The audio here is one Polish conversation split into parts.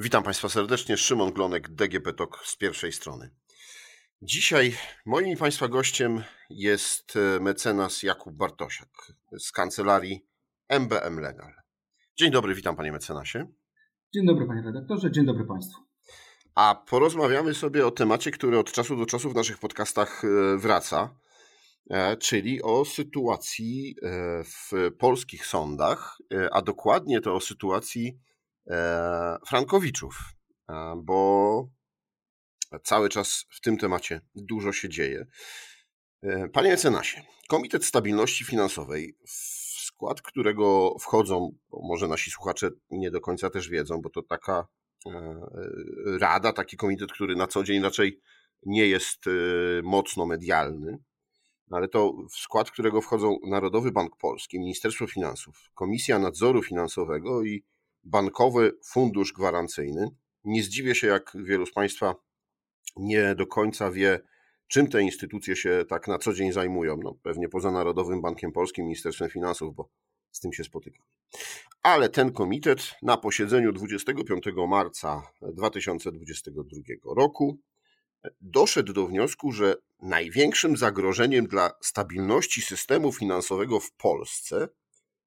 Witam Państwa serdecznie. Szymon Glonek, DGP TOK z pierwszej strony. Dzisiaj moim Państwa gościem jest e, mecenas Jakub Bartosiak z kancelarii MBM Legal. Dzień dobry, witam Panie mecenasie. Dzień dobry Panie redaktorze, dzień dobry Państwu. A porozmawiamy sobie o temacie, który od czasu do czasu w naszych podcastach e, wraca, e, czyli o sytuacji w polskich sądach, a dokładnie to o sytuacji Frankowiczów, bo cały czas w tym temacie dużo się dzieje. E, panie mecenasie, Komitet Stabilności Finansowej, w skład którego wchodzą, może nasi słuchacze nie do końca też wiedzą, bo to taka e, rada, taki komitet, który na co dzień raczej nie jest e, mocno medialny, ale to w skład którego wchodzą Narodowy Bank Polski, Ministerstwo Finansów, Komisja Nadzoru Finansowego i Bankowy Fundusz Gwarancyjny. Nie zdziwię się, jak wielu z Państwa nie do końca wie, czym te instytucje się tak na co dzień zajmują. No, pewnie poza Narodowym Bankiem Polskim, Ministerstwem Finansów, bo z tym się spotykam. Ale ten komitet na posiedzeniu 25 marca 2022 roku doszedł do wniosku, że największym zagrożeniem dla stabilności systemu finansowego w Polsce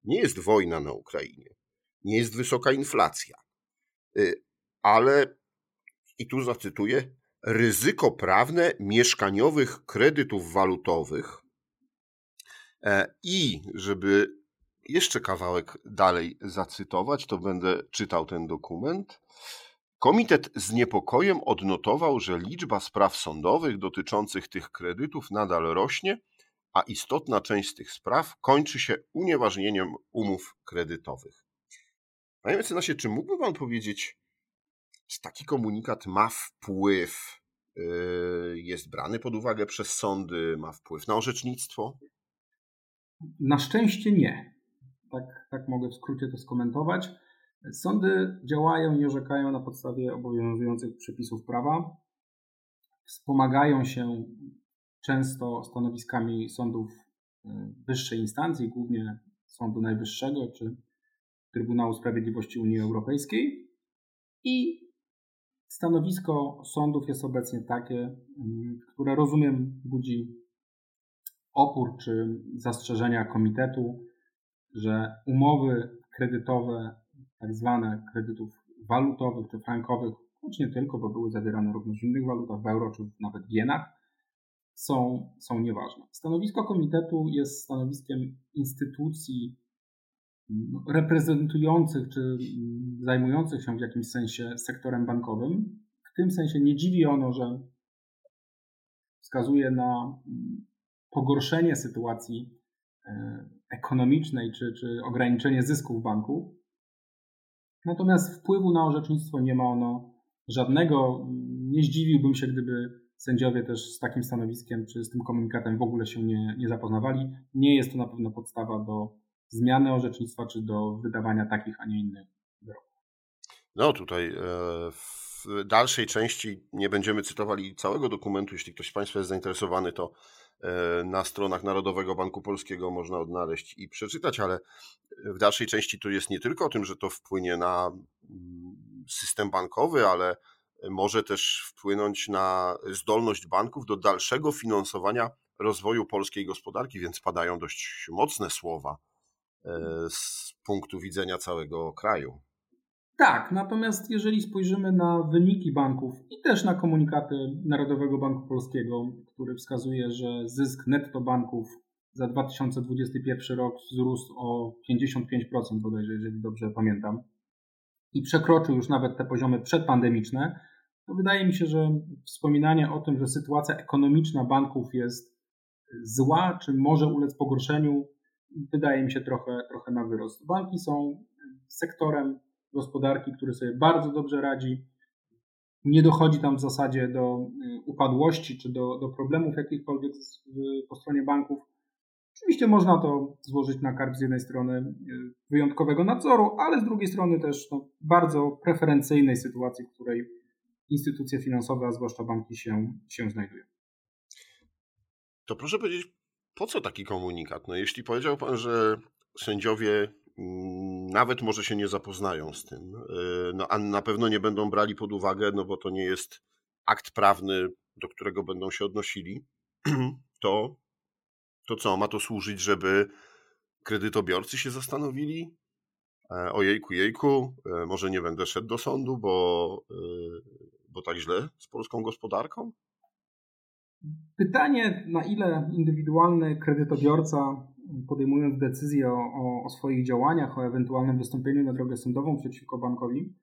nie jest wojna na Ukrainie, nie jest wysoka inflacja, y, ale, i tu zacytuję, ryzyko prawne mieszkaniowych kredytów walutowych e, i żeby jeszcze kawałek dalej zacytować, to będę czytał ten dokument. Komitet z niepokojem odnotował, że liczba spraw sądowych dotyczących tych kredytów nadal rośnie, a istotna część z tych spraw kończy się unieważnieniem umów kredytowych. Panie mecenasie, czy mógłby Pan powiedzieć, czy taki komunikat ma wpływ, y, jest brany pod uwagę przez sądy, ma wpływ na orzecznictwo? Na szczęście nie. Tak, tak mogę w skrócie to skomentować. Sądy działają i orzekają na podstawie obowiązujących przepisów prawa. Wspomagają się często stanowiskami sądów y, wyższej instancji, głównie Sądu Najwyższego czy Trybunału Sprawiedliwości Unii Europejskiej i Stanowisko sądów jest obecnie takie, mm, które rozumiem budzi opór czy zastrzeżenia komitetu, że umowy kredytowe, tak zwane kredytów walutowych czy frankowych, choć nie tylko, bo były zawierane również w innych walutach, w euro czy nawet w jenach, są, są nieważne. Stanowisko komitetu jest stanowiskiem instytucji reprezentujących czy zajmujących się w jakimś sensie sektorem bankowym. W tym sensie nie dziwi ono, że wskazuje na pogorszenie sytuacji e, ekonomicznej czy, czy ograniczenie zysków banków. Natomiast wpływu na orzecznictwo nie ma ono żadnego. Nie zdziwiłbym się, gdyby sędziowie też z takim stanowiskiem czy z tym komunikatem w ogóle się nie, nie zapoznawali. Nie jest to na pewno podstawa do zmiany orzecznictwa, czy do wydawania takich, a nie innych wyroków. No tutaj e, w dalszej części nie będziemy cytowali całego dokumentu. Jeśli ktoś z Państwa jest zainteresowany, to e, na stronach Narodowego Banku Polskiego można odnaleźć i przeczytać, ale w dalszej części to jest nie tylko o tym, że to wpłynie na mm, system bankowy, ale może też wpłynąć na zdolność banków do dalszego finansowania rozwoju polskiej gospodarki, więc padają dość mocne słowa z punktu widzenia całego kraju. Tak, natomiast jeżeli spojrzymy na wyniki banków i też na komunikaty Narodowego Banku Polskiego, który wskazuje, że zysk netto banków za 2021 rok wzrósł o 55% bodajże, jeżeli dobrze pamiętam, i przekroczył już nawet te poziomy przedpandemiczne, to wydaje mi się, że wspominanie o tym, że sytuacja ekonomiczna banków jest zła, czy może ulec pogorszeniu, wydaje mi się trochę, trochę na wyrost. Banki są sektorem gospodarki, który sobie bardzo dobrze radzi. Nie dochodzi tam w zasadzie do y, upadłości czy do, do problemów jakichkolwiek po stronie banków. Oczywiście można to złożyć na karb z jednej strony y, wyjątkowego nadzoru, ale z drugiej strony też no, bardzo preferencyjnej sytuacji, w której instytucje finansowe, a zwłaszcza banki się, się znajdują. To proszę powiedzieć, po co taki komunikat? No jeśli powiedział pan, że sędziowie mm, nawet może się nie zapoznają z tym, no, a na pewno nie będą brali pod uwagę, no bo to nie jest akt prawny, do którego będą się odnosili, to, to co, ma to służyć, żeby kredytobiorcy się zastanowili, e, o jejku, jejku, e, może nie będę szedł do sądu, bo, e, bo tak źle z polską gospodarką? Pytanie, na ile indywidualny kredytobiorca, podejmując decyzję o, o, swoich działaniach, o ewentualnym wystąpieniu na drogę sądową przeciwko bankowi,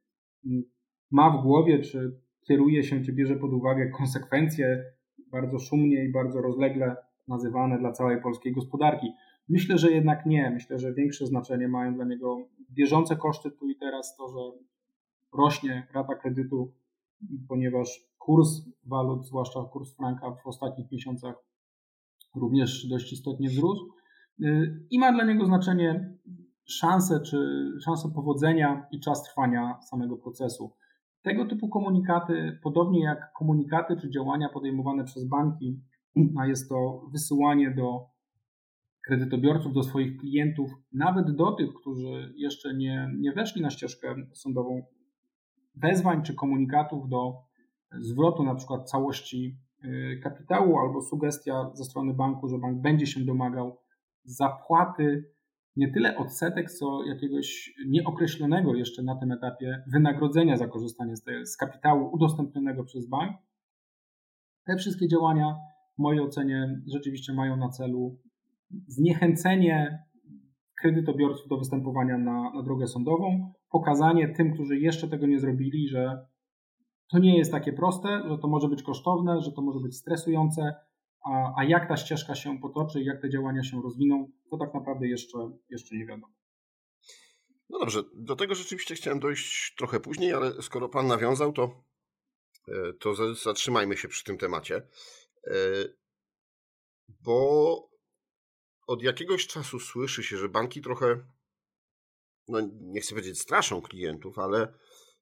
ma w głowie, czy kieruje się, czy bierze pod uwagę konsekwencje bardzo szumnie i bardzo rozlegle nazywane dla całej polskiej gospodarki. Myślę, że jednak nie. Myślę, że większe znaczenie mają dla niego bieżące koszty tu i teraz, to, że rośnie rata kredytu, ponieważ kurs walut, zwłaszcza kurs franka w ostatnich miesiącach również dość istotnie wzrósł. I ma dla niego znaczenie szanse, czy szanse powodzenia i czas trwania samego procesu. Tego typu komunikaty, podobnie jak komunikaty czy działania podejmowane przez banki, a jest to wysyłanie do kredytobiorców, do swoich klientów, nawet do tych, którzy jeszcze nie, nie weszli na ścieżkę sądową, wezwań czy komunikatów do zwrotu na przykład całości y, kapitału albo sugestia ze strony banku, że bank będzie się domagał zapłaty nie tyle odsetek, co jakiegoś nieokreślonego jeszcze na tym etapie wynagrodzenia za korzystanie z, z kapitału udostępnionego przez bank. Te wszystkie działania w mojej ocenie rzeczywiście mają na celu zniechęcenie kredytobiorców do występowania na, na drogę sądową, pokazanie tym, którzy jeszcze tego nie zrobili, że to nie jest takie proste, że to może być kosztowne, że to może być stresujące, a, a jak ta ścieżka się potoczy, jak te działania się rozwiną, to tak naprawdę jeszcze, jeszcze nie wiadomo. No dobrze, do tego rzeczywiście chciałem dojść trochę później, ale skoro Pan nawiązał, to, e, to zatrzymajmy się przy tym temacie. E, bo od jakiegoś czasu słyszy się, że banki trochę, no nie chcę powiedzieć straszą klientów, ale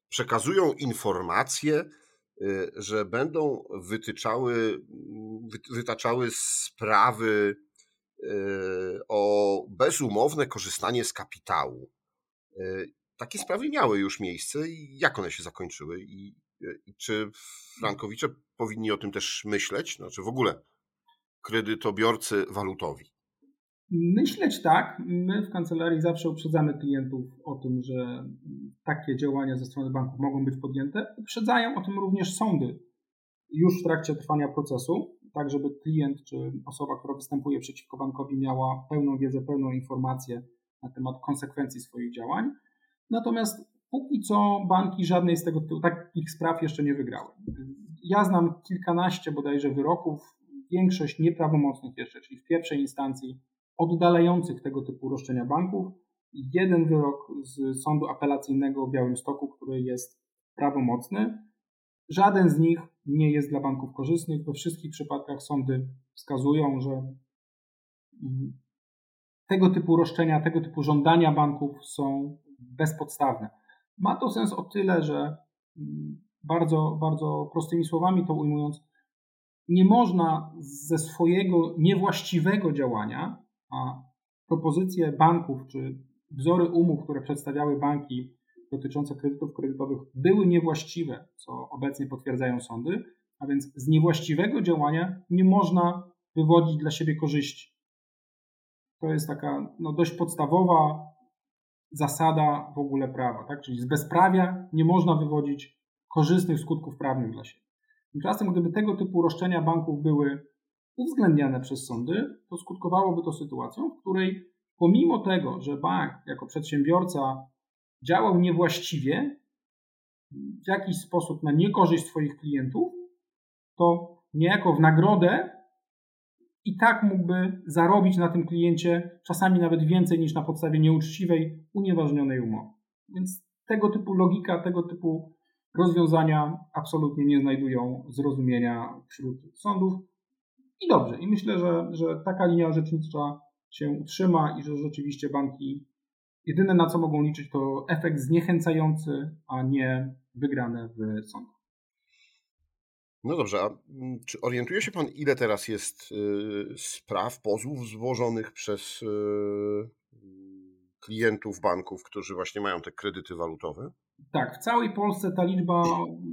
przekazują informacje, y, że będą wytyczały, wytaczały sprawy y, o bezumowne korzystanie z kapitału. Y, takie sprawy miały już miejsce i jak one się zakończyły? I, i czy frankowicze powinni o tym też myśleć? Znaczy w ogóle kredytobiorcy walutowi? Myśleć tak. My w kancelarii zawsze uprzedzamy klientów o tym, że takie działania ze strony banków mogą być podjęte. Uprzedzają o tym również sądy już w trakcie trwania procesu, tak żeby klient czy osoba, która występuje przeciwko bankowi miała pełną wiedzę, pełną informację na temat konsekwencji swoich działań. Natomiast póki co banki żadnej z tego takich spraw jeszcze nie wygrały. Ja znam kilkanaście bodajże wyroków, większość nieprawomocnych jeszcze, czyli w pierwszej instancji oddalających tego typu roszczenia banków. Jeden wyrok z sądu apelacyjnego w Białymstoku, który jest prawomocny. Żaden z nich nie jest dla banków korzystny. We wszystkich przypadkach sądy wskazują, że mm, tego typu roszczenia, tego typu żądania banków są bezpodstawne. Ma to sens o tyle, że mm, bardzo, bardzo prostymi słowami to ujmując, nie można ze swojego niewłaściwego działania propozycje banków czy wzory umów, które przedstawiały banki dotyczące kredytów kredytowych były niewłaściwe, co obecnie potwierdzają sądy, a więc z niewłaściwego działania nie można wywodzić dla siebie korzyści. To jest taka no, dość podstawowa zasada w ogóle prawa, tak? czyli z bezprawia nie można wywodzić korzystnych skutków prawnych dla siebie. Tymczasem, gdyby tego typu roszczenia banków były uwzględniane przez sądy, to skutkowałoby to sytuacją, w której pomimo tego, że bank jako przedsiębiorca działał niewłaściwie, w jakiś sposób na niekorzyść swoich klientów, to niejako w nagrodę i tak mógłby zarobić na tym kliencie czasami nawet więcej niż na podstawie nieuczciwej, unieważnionej umowy. Więc tego typu logika, tego typu rozwiązania absolutnie nie znajdują zrozumienia wśród sądów. I dobrze. I myślę, że, że taka linia orzecznicza się utrzyma i że rzeczywiście banki jedyne na co mogą liczyć to efekt zniechęcający, a nie wygrane w sądach. No dobrze, a mm, czy orientuje się Pan, ile teraz jest y, spraw, pozwów złożonych przez y, klientów banków, którzy właśnie mają te kredyty walutowe? Tak, w całej Polsce ta liczba,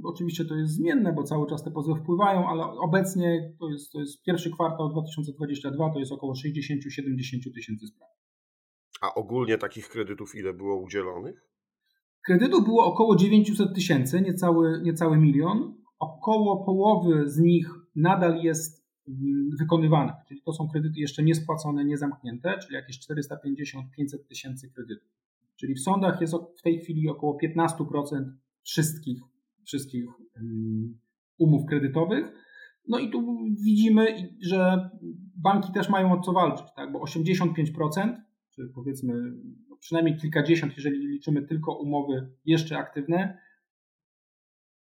oczywiście to jest zmienne, bo cały czas te pozwy wpływają, ale obecnie to jest, to jest pierwszy kwartał 2022, to jest około 60-70 tysięcy spraw. A ogólnie takich kredytów ile było udzielonych? Kredytów było około 900 tysięcy, niecały, niecały milion. Około połowy z nich nadal jest wykonywanych, czyli to są kredyty jeszcze niespłacone, niezamknięte, czyli jakieś 450-500 tysięcy kredytów. Czyli w sądach jest w tej chwili około 15% wszystkich, wszystkich umów kredytowych. No i tu widzimy, że banki też mają o co walczyć, tak? bo 85%, czy powiedzmy no przynajmniej kilkadziesiąt, jeżeli liczymy tylko umowy jeszcze aktywne,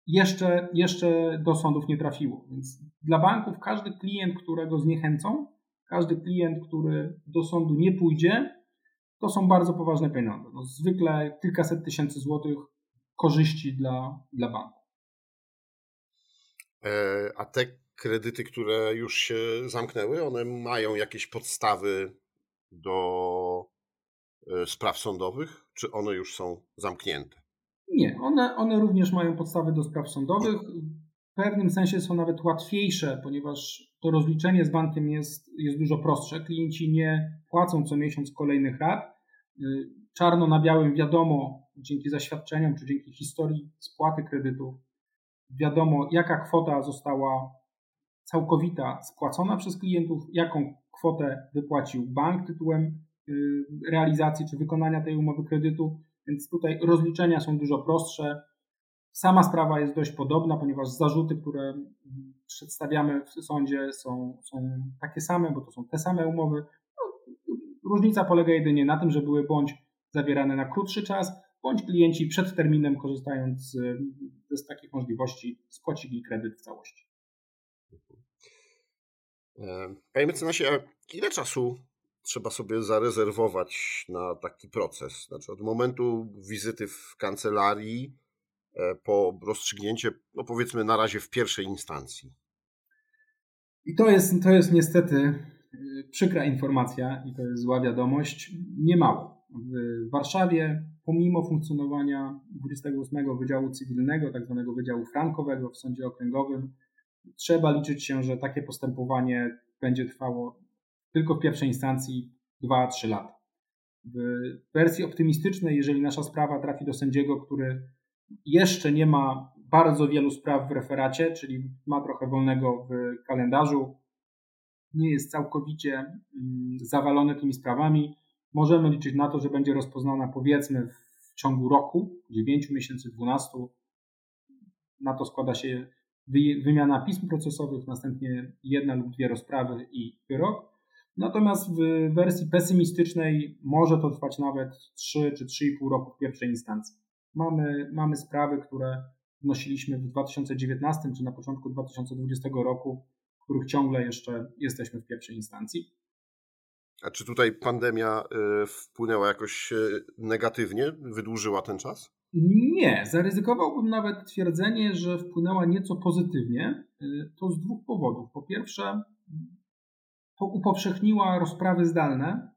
jeszcze, jeszcze do sądów nie trafiło. Więc dla banków każdy klient, którego zniechęcą, każdy klient, który do sądu nie pójdzie, to są bardzo poważne pieniądze. No, zwykle kilkaset tysięcy złotych korzyści dla, dla banku. E, a te kredyty, które już się zamknęły, one mają jakieś podstawy do e, spraw sądowych, czy one już są zamknięte? Nie, one, one również mają podstawy do spraw sądowych. W pewnym sensie są nawet łatwiejsze, ponieważ to rozliczenie z bankiem jest, jest dużo prostsze. Klienci nie płacą co miesiąc kolejnych rat, Y, czarno na białym wiadomo, dzięki zaświadczeniom czy dzięki historii spłaty kredytów, wiadomo, jaka kwota została całkowita spłacona przez klientów, jaką kwotę wypłacił bank tytułem y, realizacji czy wykonania tej umowy kredytu, więc tutaj rozliczenia są dużo prostsze. Sama sprawa jest dość podobna, ponieważ zarzuty, które przedstawiamy w sądzie są, są takie same, bo to są te same umowy. Różnica polega jedynie na tym, że były bądź zawierane na krótszy czas, bądź klienci przed terminem, korzystając z, z takich możliwości, spłacili kredyt w całości. E, panie mecenasie, ile czasu trzeba sobie zarezerwować na taki proces? Znaczy od momentu wizyty w kancelarii e, po rozstrzygnięcie, no powiedzmy na razie w pierwszej instancji. I to jest, to jest niestety przykra informacja i to jest zła wiadomość, nie mało. W Warszawie, pomimo funkcjonowania 28 Wydziału Cywilnego, tak zwanego Wydziału Frankowego w Sądzie Okręgowym, trzeba liczyć się, że takie postępowanie będzie trwało tylko w pierwszej instancji 2-3 lata. W wersji optymistycznej, jeżeli nasza sprawa trafi do sędziego, który jeszcze nie ma bardzo wielu spraw w referacie, czyli ma trochę wolnego w kalendarzu, nie jest całkowicie mm, zawalony tymi sprawami, możemy liczyć na to, że będzie rozpoznana powiedzmy w ciągu roku, 9 miesięcy, 12. Na to składa się wymiana pism procesowych, następnie jedna lub dwie rozprawy i wyrok. Natomiast w wersji pesymistycznej może to trwać nawet 3 czy 3,5 roku w pierwszej instancji. Mamy, mamy sprawy, które wnosiliśmy w 2019 czy na początku 2020 roku których ciągle jeszcze jesteśmy w pierwszej instancji. A czy tutaj pandemia y, wpłynęła jakoś y, negatywnie, wydłużyła ten czas? Nie, zaryzykowałbym nawet twierdzenie, że wpłynęła nieco pozytywnie. Y, to z dwóch powodów. Po pierwsze, upowszechniła rozprawy zdalne,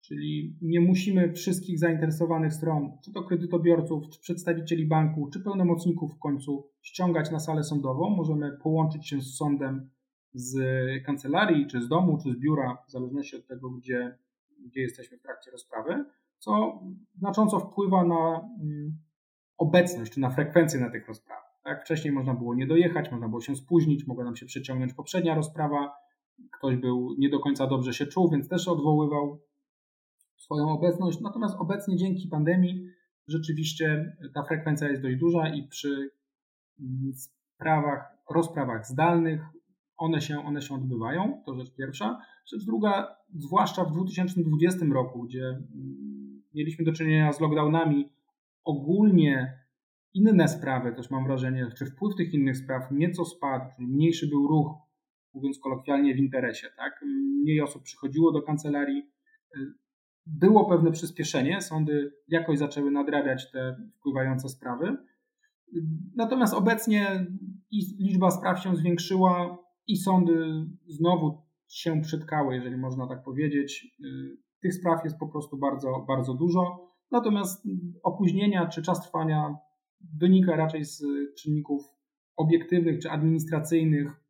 czyli nie musimy wszystkich zainteresowanych stron, czy to kredytobiorców, czy przedstawicieli banku, czy pełnomocników w końcu ściągać na salę sądową. Możemy połączyć się z sądem z kancelarii, czy z domu, czy z biura, w zależności od tego, gdzie, gdzie jesteśmy w trakcie rozprawy, co znacząco wpływa na mm, obecność, czy na frekwencję na tych rozprawach. Tak? Wcześniej można było nie dojechać, można było się spóźnić, mogła nam się przeciągnąć poprzednia rozprawa, ktoś był nie do końca dobrze się czuł, więc też odwoływał swoją obecność. Natomiast obecnie dzięki pandemii rzeczywiście ta frekwencja jest dość duża i przy mm, sprawach, rozprawach zdalnych one się, one się odbywają, to rzecz pierwsza. Rzecz druga, zwłaszcza w 2020 roku, gdzie mm, mieliśmy do czynienia z lockdownami, ogólnie inne sprawy, też mam wrażenie, czy wpływ tych innych spraw nieco spadł, mniejszy był ruch, mówiąc kolokwialnie, w interesie, tak? Mniej osób przychodziło do kancelarii. Było pewne przyspieszenie, sądy jakoś zaczęły nadrabiać te wpływające sprawy. Natomiast obecnie liczba spraw się zwiększyła, i sądy znowu się przytkały, jeżeli można tak powiedzieć. Tych spraw jest po prostu bardzo, bardzo dużo. Natomiast opóźnienia czy czas trwania wynika raczej z czynników obiektywnych czy administracyjnych,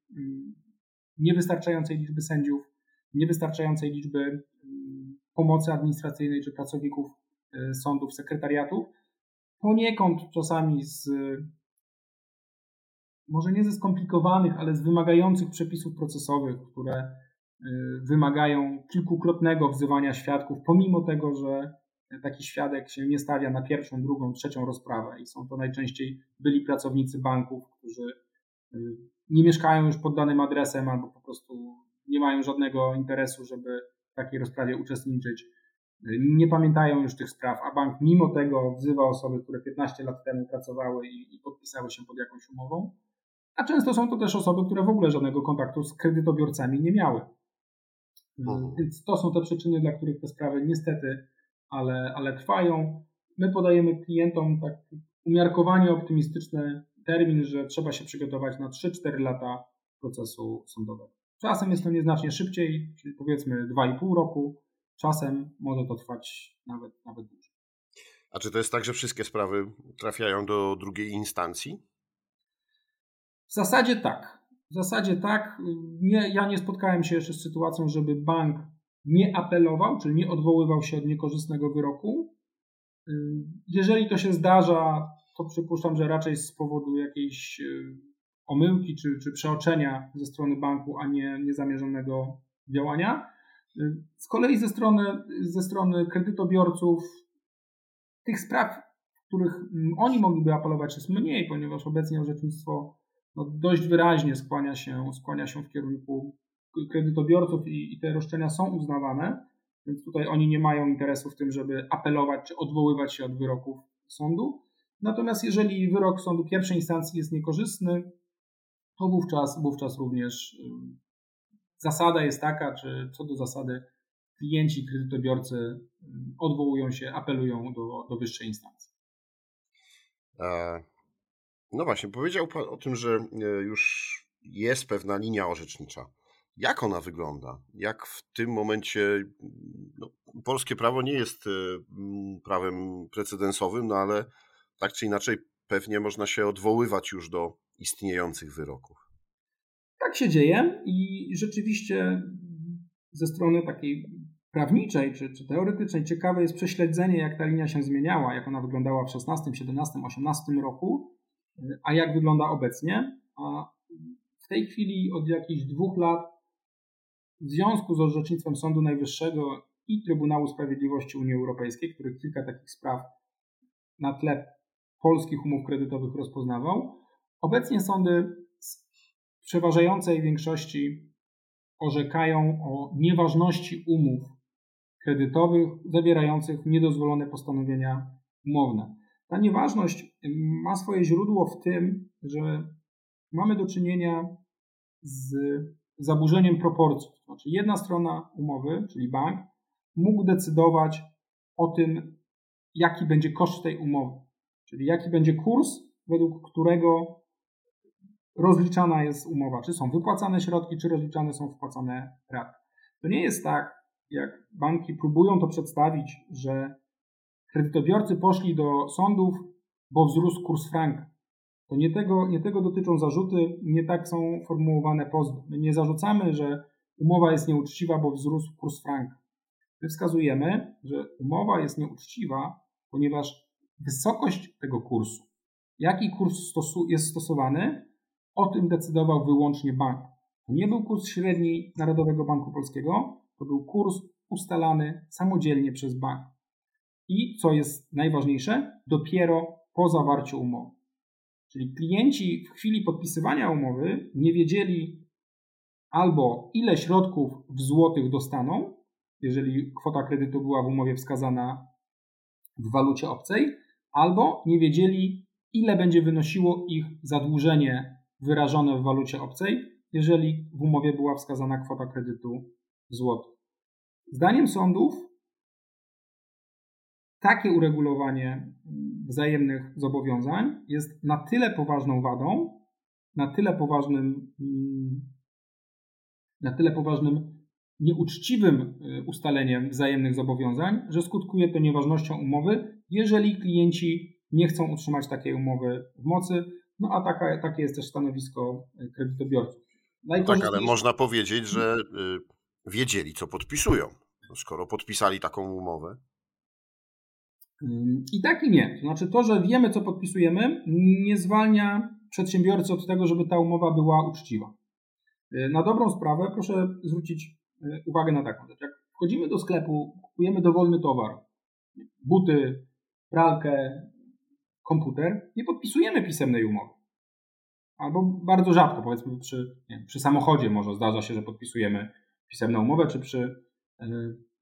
niewystarczającej liczby sędziów, niewystarczającej liczby mm, pomocy administracyjnej czy pracowników y, sądów, sekretariatów. Poniekąd czasami z może nie ze skomplikowanych, ale z wymagających przepisów procesowych, które y, wymagają kilkukrotnego wzywania świadków, pomimo tego, że taki świadek się nie stawia na pierwszą, drugą, trzecią rozprawę i są to najczęściej byli pracownicy banków, którzy nie mieszkają już pod danym adresem albo po prostu nie mają żadnego interesu, żeby w takiej rozprawie uczestniczyć. Y, nie pamiętają już tych spraw, a bank mimo tego wzywa osoby, które 15 lat temu pracowały i, i podpisały się pod jakąś umową. A często są to też osoby, które w ogóle żadnego kontaktu z kredytobiorcami nie miały. Mhm. Więc to są te przyczyny, dla których te sprawy niestety, ale, ale trwają. My podajemy klientom tak umiarkowanie optymistyczny termin, że trzeba się przygotować na 3-4 lata procesu sądowego. Czasem jest to nieznacznie szybciej, czyli powiedzmy 2,5 roku, czasem może to trwać nawet, nawet dłużej. A czy to jest tak, że wszystkie sprawy trafiają do drugiej instancji? W zasadzie tak. W zasadzie tak. Nie, ja nie spotkałem się jeszcze z sytuacją, żeby bank nie apelował, czyli nie odwoływał się od niekorzystnego wyroku. Jeżeli to się zdarza, to przypuszczam, że raczej z powodu jakiejś y, omyłki czy, czy przeoczenia ze strony banku, a nie niezamierzonego działania. Z kolei ze strony, ze strony kredytobiorców tych spraw, w których oni mogliby apelować jest mniej, ponieważ obecnie orzecznictwo no, dość wyraźnie skłania się, skłania się w kierunku kredytobiorców i, i te roszczenia są uznawane, więc tutaj oni nie mają interesu w tym, żeby apelować czy odwoływać się od wyroków sądu. Natomiast jeżeli wyrok sądu pierwszej instancji jest niekorzystny, to wówczas, wówczas również zasada jest taka, czy co do zasady klienci, kredytobiorcy odwołują się, apelują do, do wyższej instancji. No właśnie, powiedział Pan o tym, że e, już jest pewna linia orzecznicza. Jak ona wygląda? Jak w tym momencie no, polskie prawo nie jest e, prawem precedensowym, no ale tak czy inaczej pewnie można się odwoływać już do istniejących wyroków. Tak się dzieje i rzeczywiście ze strony takiej prawniczej czy, czy teoretycznej ciekawe jest prześledzenie, jak ta linia się zmieniała, jak ona wyglądała w 16, 17, 18 roku a jak wygląda obecnie. A w tej chwili od jakichś dwóch lat w związku z orzecznictwem Sądu Najwyższego i Trybunału Sprawiedliwości Unii Europejskiej, który kilka takich spraw na tle polskich umów kredytowych rozpoznawał, obecnie sądy w przeważającej większości orzekają o nieważności umów kredytowych zawierających niedozwolone postanowienia umowne. Ta nieważność ma swoje źródło w tym, że mamy do czynienia z zaburzeniem proporcji. To znaczy, jedna strona umowy, czyli bank, mógł decydować o tym, jaki będzie koszt tej umowy, czyli jaki będzie kurs, według którego rozliczana jest umowa, czy są wypłacane środki, czy rozliczane są wpłacane raty. To nie jest tak, jak banki próbują to przedstawić, że kredytobiorcy poszli do sądów, bo wzrósł kurs franka. To nie tego, nie tego dotyczą zarzuty, nie tak są formułowane pozwy. My nie zarzucamy, że umowa jest nieuczciwa, bo wzrósł kurs franka. My wskazujemy, że umowa jest nieuczciwa, ponieważ wysokość tego kursu, jaki kurs stosu jest stosowany, o tym decydował wyłącznie bank. To nie był kurs średni Narodowego Banku Polskiego, to był kurs ustalany samodzielnie przez bank i co jest najważniejsze, dopiero po zawarciu umowy. Czyli klienci w chwili podpisywania umowy nie wiedzieli albo ile środków w złotych dostaną, jeżeli kwota kredytu była w umowie wskazana w walucie obcej, albo nie wiedzieli, ile będzie wynosiło ich zadłużenie wyrażone w walucie obcej, jeżeli w umowie była wskazana kwota kredytu w złotych. Zdaniem sądów takie uregulowanie wzajemnych zobowiązań jest na tyle poważną wadą, na tyle poważnym, mm, na tyle poważnym nieuczciwym y, ustaleniem wzajemnych zobowiązań, że skutkuje to nieważnością umowy, jeżeli klienci nie chcą utrzymać takiej umowy w mocy, no a taka, takie jest też stanowisko y, kredytobiorców. No tak, ale można powiedzieć, że y, wiedzieli, co podpisują, skoro podpisali taką umowę. I tak i nie. To znaczy to, że wiemy, co podpisujemy, nie zwalnia przedsiębiorcy od tego, żeby ta umowa była uczciwa. Na dobrą sprawę proszę zwrócić E, uwagę na taką rzecz. Jak wchodzimy do sklepu, kupujemy dowolny towar, buty, pralkę, komputer, nie podpisujemy pisemnej umowy. Albo bardzo rzadko, powiedzmy przy, przy samochodzie może zdarza się, że podpisujemy pisemną umowę, czy przy y,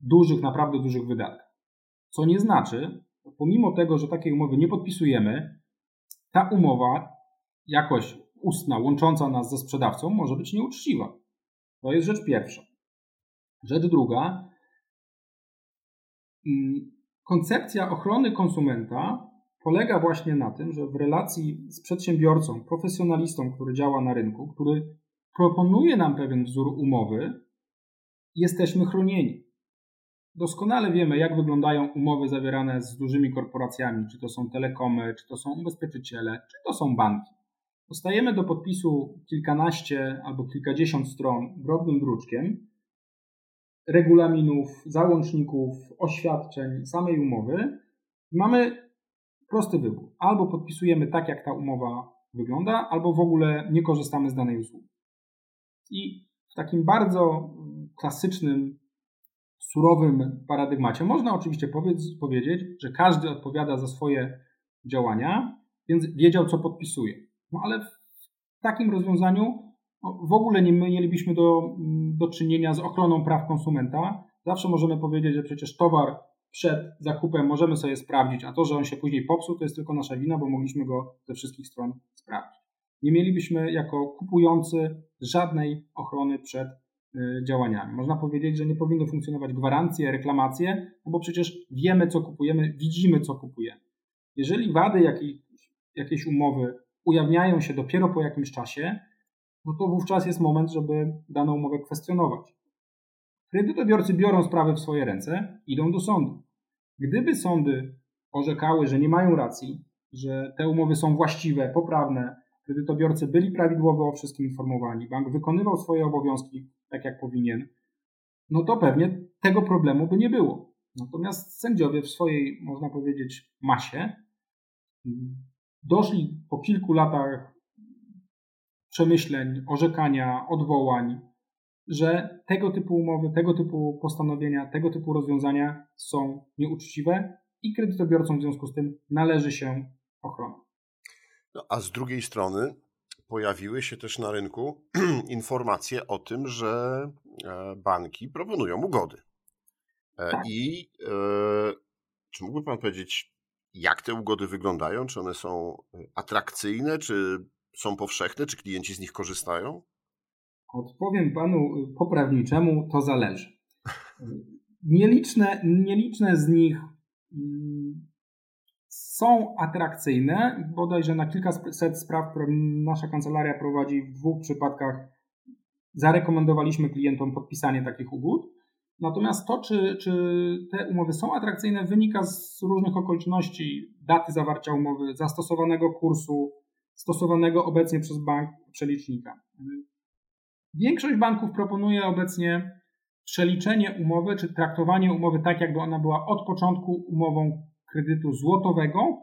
dużych, naprawdę dużych wydatkach. Co nie znaczy, pomimo tego, że takiej umowy nie podpisujemy, ta umowa, jakoś ustna, łącząca nas ze sprzedawcą, może być nieuczciwa. To jest rzecz pierwsza. Rzecz druga, mm, koncepcja ochrony konsumenta polega właśnie na tym, że w relacji z przedsiębiorcą, profesjonalistą, który działa na rynku, który proponuje nam pewien wzór umowy, jesteśmy chronieni. Doskonale wiemy, jak wyglądają umowy zawierane z dużymi korporacjami, czy to są telekomy, czy to są ubezpieczyciele, czy to są banki. Dostajemy do podpisu kilkanaście albo kilkadziesiąt stron drobnym druczkiem, regulaminów, załączników, oświadczeń, samej umowy, mamy prosty wybór. Albo podpisujemy tak, jak ta umowa wygląda, albo w ogóle nie korzystamy z danej usługi. I w takim bardzo klasycznym, surowym paradygmacie można oczywiście powiedzieć, że każdy odpowiada za swoje działania, więc wiedział, co podpisuje. No ale w takim rozwiązaniu w ogóle nie mielibyśmy do, mm, do czynienia z ochroną praw konsumenta. Zawsze możemy powiedzieć, że przecież towar przed zakupem możemy sobie sprawdzić, a to, że on się później popsuł, to jest tylko nasza wina, bo mogliśmy go ze wszystkich stron sprawdzić. Nie mielibyśmy jako kupujący żadnej ochrony przed y, działaniami. Można powiedzieć, że nie powinny funkcjonować gwarancje, reklamacje, no bo przecież wiemy, co kupujemy, widzimy, co kupujemy. Jeżeli wady jakiej, jakiejś umowy ujawniają się dopiero po jakimś czasie, no to wówczas jest moment, żeby daną umowę kwestionować. Kredytobiorcy biorą sprawę w swoje ręce, idą do sądu. Gdyby sądy orzekały, że nie mają racji, że te umowy są właściwe, poprawne, kredytobiorcy byli prawidłowo o wszystkim informowani, bank wykonywał swoje obowiązki tak jak powinien, no to pewnie tego problemu by nie było. Natomiast sędziowie w swojej, można powiedzieć, masie doszli po kilku latach przemyśleń, orzekania, odwołań, że tego typu umowy, tego typu postanowienia, tego typu rozwiązania są nieuczciwe i kredytobiorcom w związku z tym należy się ochrona. No, a z drugiej strony pojawiły się też na rynku informacje o tym, że e, banki proponują ugody. E, tak. I e, czy mógłby Pan powiedzieć, jak te ugody wyglądają? Czy one są atrakcyjne, czy są powszechne? Czy klienci z nich korzystają? Odpowiem panu y, poprawniczemu, to zależy. Nieliczne, nieliczne z nich mm, są atrakcyjne. Bodajże na kilkaset spraw, które nasza kancelaria prowadzi, w dwóch przypadkach zarekomendowaliśmy klientom podpisanie takich ugód. Natomiast to, czy, czy te umowy są atrakcyjne, wynika z różnych okoliczności daty zawarcia umowy, zastosowanego kursu, stosowanego obecnie przez bank przelicznika. Większość banków proponuje obecnie przeliczenie umowy, czy traktowanie umowy tak, jakby ona była od początku umową kredytu złotowego,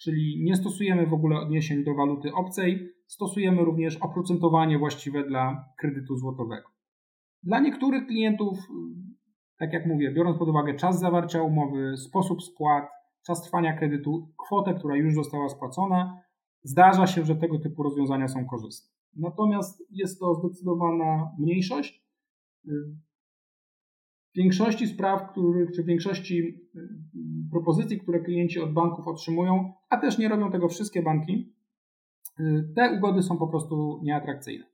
czyli nie stosujemy w ogóle odniesień do waluty obcej, stosujemy również oprocentowanie właściwe dla kredytu złotowego. Dla niektórych klientów, tak jak mówię, biorąc pod uwagę czas zawarcia umowy, sposób spłat, czas trwania kredytu, kwotę, która już została spłacona, Zdarza się, że tego typu rozwiązania są korzystne. Natomiast jest to zdecydowana mniejszość. W większości spraw, których, czy w większości y, propozycji, które klienci od banków otrzymują, a też nie robią tego wszystkie banki, y, te ugody są po prostu nieatrakcyjne.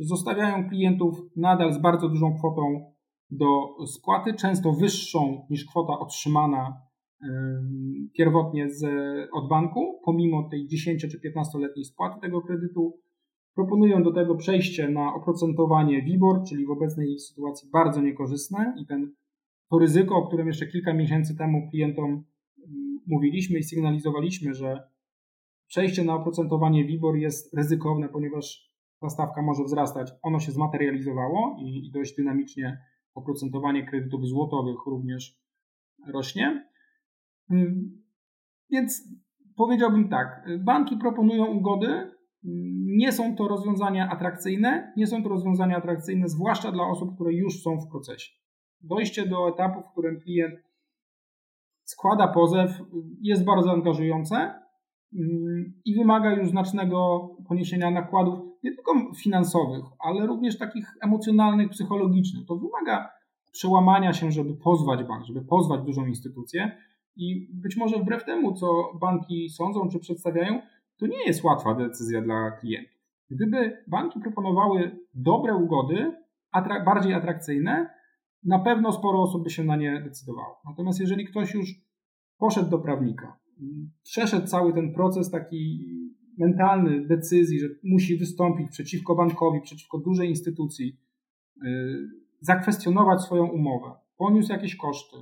Zostawiają klientów nadal z bardzo dużą kwotą do spłaty, często wyższą niż kwota otrzymana pierwotnie z, od banku, pomimo tej 10 czy 15-letniej spłaty tego kredytu. Proponują do tego przejście na oprocentowanie WIBOR, czyli w obecnej sytuacji bardzo niekorzystne i ten, to ryzyko, o którym jeszcze kilka miesięcy temu klientom mówiliśmy i sygnalizowaliśmy, że przejście na oprocentowanie WIBOR jest ryzykowne, ponieważ ta stawka może wzrastać. Ono się zmaterializowało i, i dość dynamicznie oprocentowanie kredytów złotowych również rośnie. Mm, więc powiedziałbym tak, banki proponują ugody, nie są to rozwiązania atrakcyjne, nie są to rozwiązania atrakcyjne zwłaszcza dla osób, które już są w procesie. Dojście do etapu, w którym klient składa pozew, jest bardzo angażujące mm, i wymaga już znacznego poniesienia nakładów, nie tylko finansowych, ale również takich emocjonalnych, psychologicznych. To wymaga przełamania się, żeby pozwać bank, żeby pozwać dużą instytucję. I być może wbrew temu, co banki sądzą czy przedstawiają, to nie jest łatwa decyzja dla klientów. Gdyby banki proponowały dobre ugody, bardziej atrakcyjne, na pewno sporo osób by się na nie decydowało. Natomiast jeżeli ktoś już poszedł do prawnika, przeszedł cały ten proces taki mentalny decyzji, że musi wystąpić przeciwko bankowi, przeciwko dużej instytucji, yy, zakwestionować swoją umowę, poniósł jakieś koszty,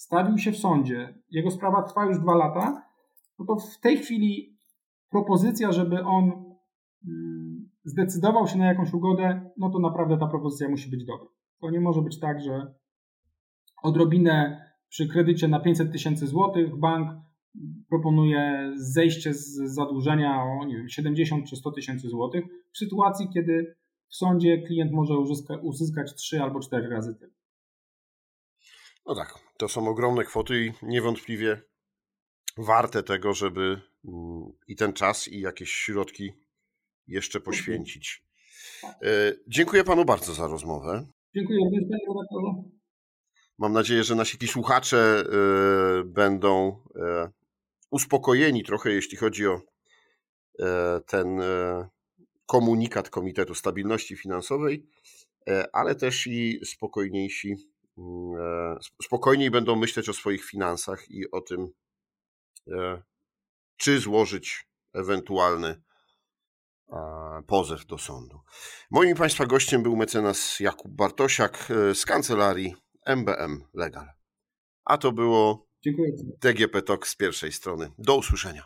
stawił się w sądzie, jego sprawa trwa już dwa lata, no to w tej chwili propozycja, żeby on mm, zdecydował się na jakąś ugodę, no to naprawdę ta propozycja musi być dobra. To nie może być tak, że odrobinę przy kredycie na 500 tysięcy złotych bank proponuje zejście z zadłużenia o nie wiem, 70 czy 100 tysięcy złotych w sytuacji, kiedy w sądzie klient może uzyska, uzyskać 3 albo 4 razy tyle. No tak, to są ogromne kwoty i niewątpliwie warte tego, żeby mm, i ten czas, i jakieś środki jeszcze mhm. poświęcić. E, dziękuję panu bardzo za rozmowę. Dziękuję bardzo, panie redaktorze. Mam nadzieję, że nasi słuchacze e, będą e, uspokojeni trochę, jeśli chodzi o ten komunikat Komitetu Stabilności Finansowej, ale też i spokojniejsi, spokojniej będą myśleć o swoich finansach i o tym, E, czy złożyć ewentualny pozew do sądu. Moim Państwa gościem był mecenas Jakub Bartosiak e, z kancelarii MBM Legal. A to było Dziękuję. DGP Talk z pierwszej strony. Do usłyszenia.